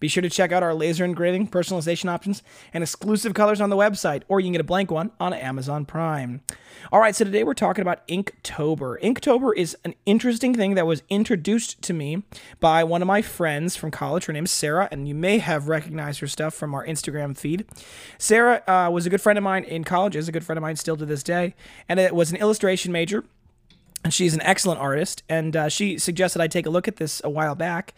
Be sure to check out our laser engraving, personalization options, and exclusive colors on the website, or you can get a blank one on Amazon Prime. All right, so today we're talking about Inktober. Inktober is an interesting thing that was introduced to me by one of my friends from college. Her name's Sarah, and you may have recognized her stuff from our Instagram feed. Sarah uh, was a good friend of mine in college, is a good friend of mine still to this day, and it was an illustration major. And she's an excellent artist, and uh, she suggested I take a look at this a while back.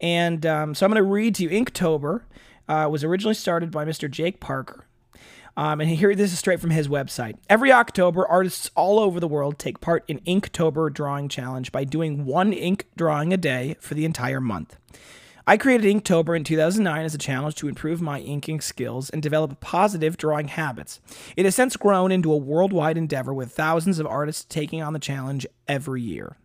And um, so I'm going to read to you Inktober. Uh, was originally started by Mr. Jake Parker. Um, and here, this is straight from his website. Every October, artists all over the world take part in Inktober Drawing Challenge by doing one ink drawing a day for the entire month. I created Inktober in 2009 as a challenge to improve my inking skills and develop positive drawing habits. It has since grown into a worldwide endeavor with thousands of artists taking on the challenge every year.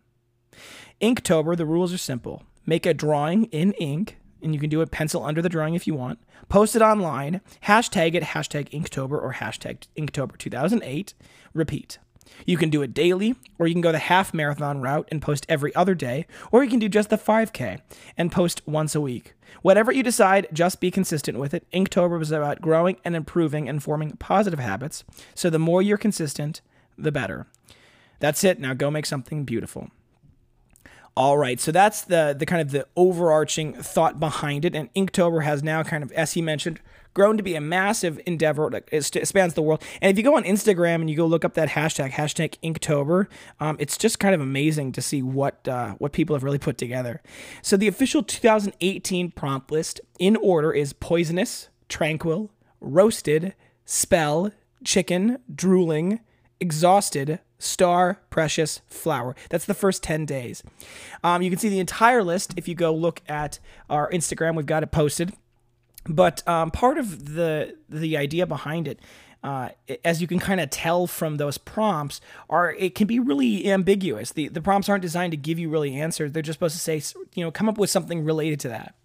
Inktober, the rules are simple. Make a drawing in ink, and you can do a pencil under the drawing if you want. Post it online, hashtag it, hashtag Inktober or hashtag Inktober 2008. Repeat. You can do it daily, or you can go the half marathon route and post every other day, or you can do just the 5K and post once a week. Whatever you decide, just be consistent with it. Inktober was about growing and improving and forming positive habits, so the more you're consistent, the better. That's it. Now go make something beautiful. All right, so that's the the kind of the overarching thought behind it, and Inktober has now kind of, as he mentioned, grown to be a massive endeavor that spans the world. And if you go on Instagram and you go look up that hashtag hashtag Inktober, um, it's just kind of amazing to see what uh, what people have really put together. So the official 2018 prompt list in order is poisonous, tranquil, roasted, spell, chicken, drooling, exhausted, star, precious, flower. That's the first 10 days. Um, you can see the entire list if you go look at our Instagram. We've got it posted. But um, part of the the idea behind it, uh, as you can kind of tell from those prompts, are it can be really ambiguous. The the prompts aren't designed to give you really answers. They're just supposed to say, you know, come up with something related to that.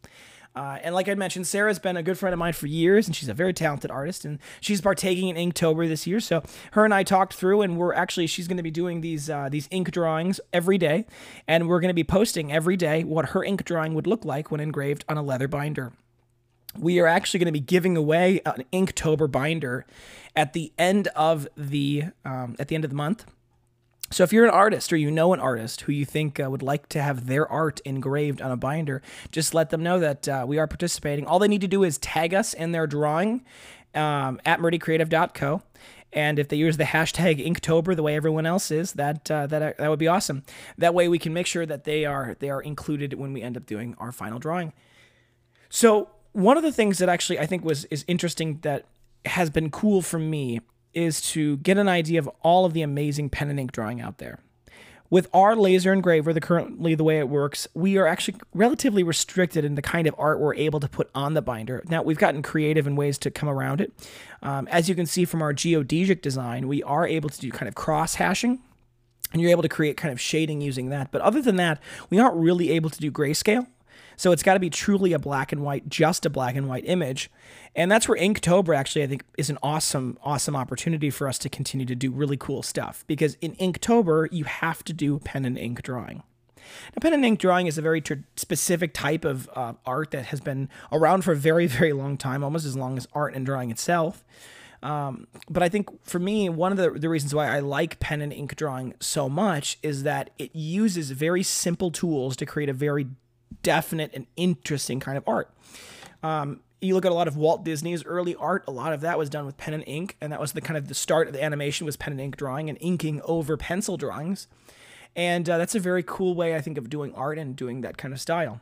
Uh, and like I mentioned, Sarah's been a good friend of mine for years, and she's a very talented artist, and she's partaking in Inktober this year. So her and I talked through, and we're actually she's going to be doing these uh, these ink drawings every day, and we're going to be posting every day what her ink drawing would look like when engraved on a leather binder. We are actually going to be giving away an Inktober binder at the end of the um, at the end of the month. So if you're an artist or you know an artist who you think uh, would like to have their art engraved on a binder, just let them know that uh, we are participating. All they need to do is tag us in their drawing um, at murdycreative.co. And if they use the hashtag Inktober the way everyone else is, that uh, that that would be awesome. That way we can make sure that they are they are included when we end up doing our final drawing. So one of the things that actually I think was is interesting that has been cool for me is to get an idea of all of the amazing pen and ink drawing out there. With our laser engraver, the currently the way it works, we are actually relatively restricted in the kind of art we're able to put on the binder. Now we've gotten creative in ways to come around it. Um, as you can see from our geodesic design, we are able to do kind of cross hashing, and you're able to create kind of shading using that. But other than that, we aren't really able to do grayscale. So it's got to be truly a black and white, just a black and white image. And that's where Inktober actually, I think, is an awesome, awesome opportunity for us to continue to do really cool stuff. Because in Inktober, you have to do pen and ink drawing. Now, pen and ink drawing is a very specific type of uh, art that has been around for a very, very long time, almost as long as art and drawing itself. Um, but I think for me, one of the, the reasons why I like pen and ink drawing so much is that it uses very simple tools to create a very definite and interesting kind of art. Um, you look at a lot of Walt Disney's early art, a lot of that was done with pen and ink, and that was the kind of the start of the animation was pen and ink drawing and inking over pencil drawings. And uh, that's a very cool way, I think, of doing art and doing that kind of style.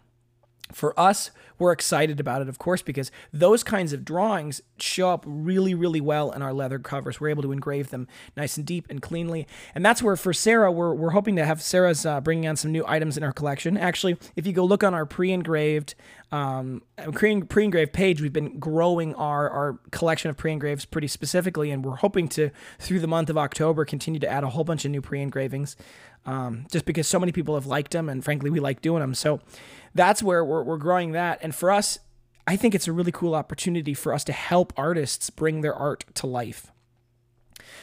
For us, we're excited about it, of course, because those kinds of drawings show up really, really well in our leather covers. We're able to engrave them nice and deep and cleanly. And that's where, for Sarah, we're, we're hoping to have Sarah's uh, bringing on some new items in our collection. Actually, if you go look on our pre engraved um, pre-engraved page, we've been growing our, our collection of pre-engraves pretty specifically, and we're hoping to, through the month of October, continue to add a whole bunch of new pre-engravings, um, just because so many people have liked them, and frankly, we like doing them. So that's where we're, we're growing that. And for us, I think it's a really cool opportunity for us to help artists bring their art to life.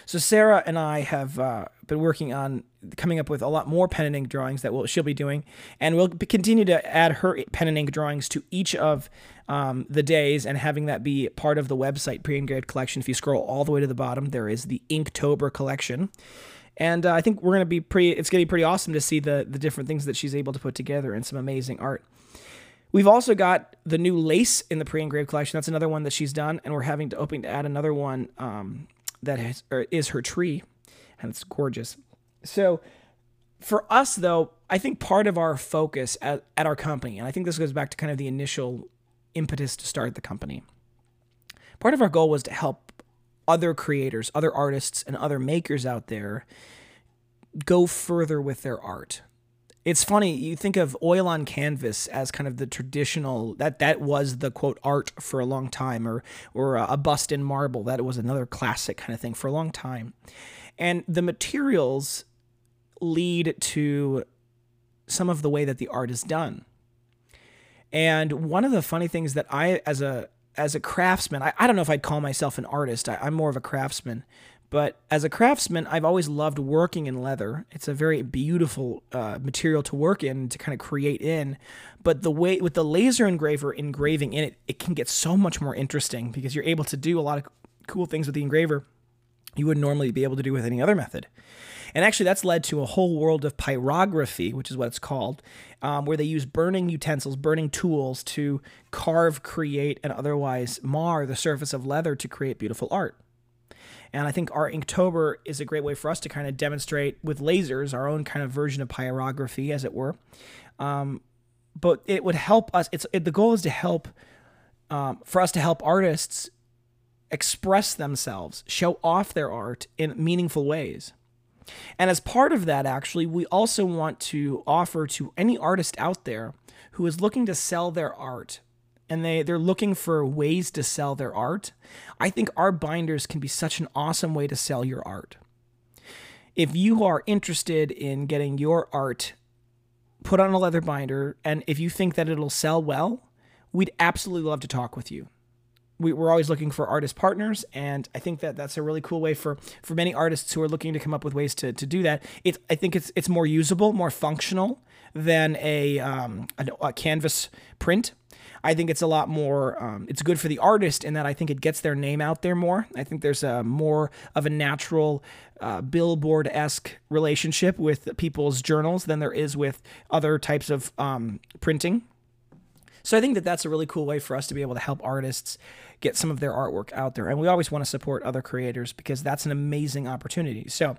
So Sarah and I have uh, been working on coming up with a lot more pen and ink drawings that we'll, she'll be doing, and we'll continue to add her pen and ink drawings to each of um, the days and having that be part of the website pre-engraved collection. If you scroll all the way to the bottom, there is the Inktober collection. And uh, I think we're gonna be pretty. It's gonna be pretty awesome to see the the different things that she's able to put together and some amazing art. We've also got the new lace in the pre-engraved collection. That's another one that she's done, and we're having to open to add another one um, that has, is her tree, and it's gorgeous. So for us, though, I think part of our focus at, at our company, and I think this goes back to kind of the initial impetus to start the company. Part of our goal was to help other creators, other artists, and other makers out there go further with their art. It's funny, you think of oil on canvas as kind of the traditional that that was the quote art for a long time or or a bust in marble that was another classic kind of thing for a long time. And the materials lead to some of the way that the art is done. And one of the funny things that I as a as a craftsman, I, I don't know if I'd call myself an artist. I, I'm more of a craftsman. But as a craftsman, I've always loved working in leather. It's a very beautiful uh, material to work in, to kind of create in. But the way with the laser engraver engraving in it, it can get so much more interesting because you're able to do a lot of cool things with the engraver you wouldn't normally be able to do with any other method. And actually, that's led to a whole world of pyrography, which is what it's called, um, where they use burning utensils, burning tools to carve, create, and otherwise mar the surface of leather to create beautiful art. And I think our Inktober is a great way for us to kind of demonstrate with lasers our own kind of version of pyrography, as it were. Um, but it would help us. It's it, the goal is to help um, for us to help artists express themselves, show off their art in meaningful ways. And as part of that, actually, we also want to offer to any artist out there who is looking to sell their art and they, they're looking for ways to sell their art, I think our binders can be such an awesome way to sell your art. If you are interested in getting your art put on a leather binder, and if you think that it'll sell well, we'd absolutely love to talk with you. We, are always looking for artist partners, and I think that that's a really cool way for for many artists who are looking to come up with ways to, to do that. It's I think it's it's more usable, more functional than a, um, a, a canvas print. I think it's a lot more. Um, it's good for the artist in that I think it gets their name out there more. I think there's a more of a natural uh, billboard esque relationship with people's journals than there is with other types of um, printing. So I think that that's a really cool way for us to be able to help artists get some of their artwork out there. And we always want to support other creators because that's an amazing opportunity. So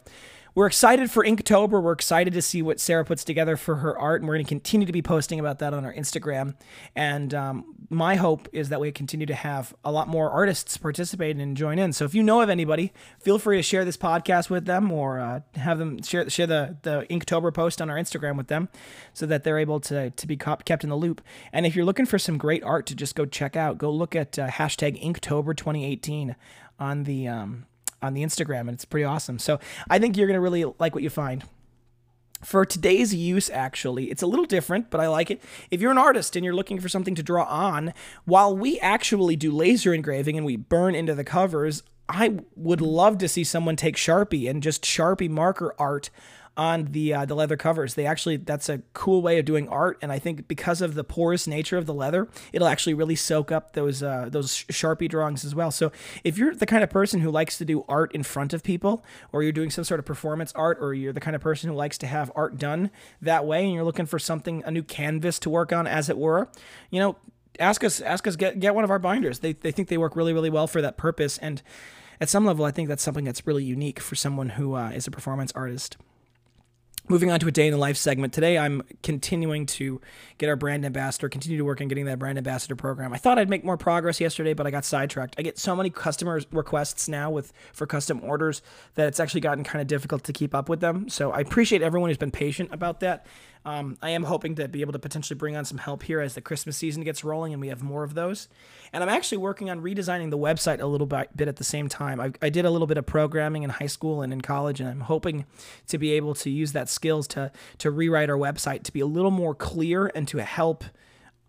we're excited for Inktober. We're excited to see what Sarah puts together for her art, and we're going to continue to be posting about that on our Instagram. And um, my hope is that we continue to have a lot more artists participate and join in. So if you know of anybody, feel free to share this podcast with them or uh, have them share share the the Inktober post on our Instagram with them, so that they're able to to be kept in the loop. And if you're looking for some great art to just go check out, go look at uh, hashtag Inktober 2018 on the um, on the Instagram, and it's pretty awesome. So I think you're gonna really like what you find. For today's use, actually, it's a little different, but I like it. If you're an artist and you're looking for something to draw on, while we actually do laser engraving and we burn into the covers, I would love to see someone take Sharpie and just Sharpie marker art on the uh, the leather covers. They actually that's a cool way of doing art, and I think because of the porous nature of the leather, it'll actually really soak up those uh, those sharpie drawings as well. So if you're the kind of person who likes to do art in front of people, or you're doing some sort of performance art, or you're the kind of person who likes to have art done that way, and you're looking for something a new canvas to work on, as it were, you know, ask us ask us get get one of our binders. They they think they work really really well for that purpose and. At some level, I think that's something that's really unique for someone who uh, is a performance artist. Moving on to a day in the life segment. Today, I'm continuing to get our brand ambassador, continue to work on getting that brand ambassador program. I thought I'd make more progress yesterday, but I got sidetracked. I get so many customer requests now with for custom orders that it's actually gotten kind of difficult to keep up with them. So I appreciate everyone who's been patient about that. Um, I am hoping to be able to potentially bring on some help here as the Christmas season gets rolling and we have more of those. And I'm actually working on redesigning the website a little bit at the same time. I, I did a little bit of programming in high school and in college, and I'm hoping to be able to use that skills to to rewrite our website to be a little more clear and to help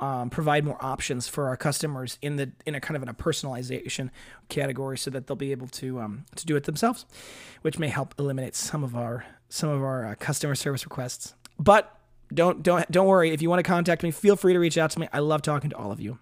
um, provide more options for our customers in the in a kind of in a personalization category, so that they'll be able to um, to do it themselves, which may help eliminate some of our some of our uh, customer service requests. But don't don't don't worry. If you want to contact me, feel free to reach out to me. I love talking to all of you.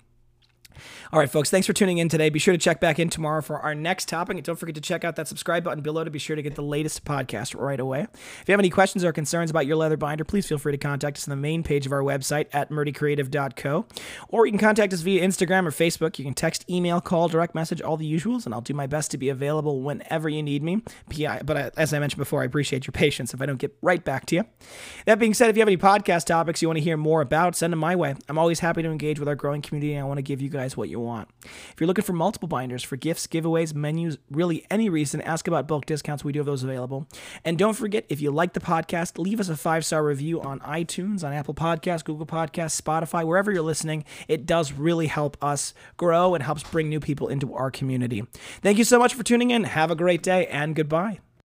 All right, folks, thanks for tuning in today. Be sure to check back in tomorrow for our next topic. And don't forget to check out that subscribe button below to be sure to get the latest podcast right away. If you have any questions or concerns about your leather binder, please feel free to contact us on the main page of our website at murdycreative.co. Or you can contact us via Instagram or Facebook. You can text, email, call, direct message, all the usuals, and I'll do my best to be available whenever you need me. But as I mentioned before, I appreciate your patience if I don't get right back to you. That being said, if you have any podcast topics you want to hear more about, send them my way. I'm always happy to engage with our growing community, and I want to give you guys what you want. If you're looking for multiple binders for gifts, giveaways, menus, really any reason, ask about bulk discounts. We do have those available. And don't forget, if you like the podcast, leave us a five star review on iTunes, on Apple Podcasts, Google Podcasts, Spotify, wherever you're listening. It does really help us grow and helps bring new people into our community. Thank you so much for tuning in. Have a great day and goodbye.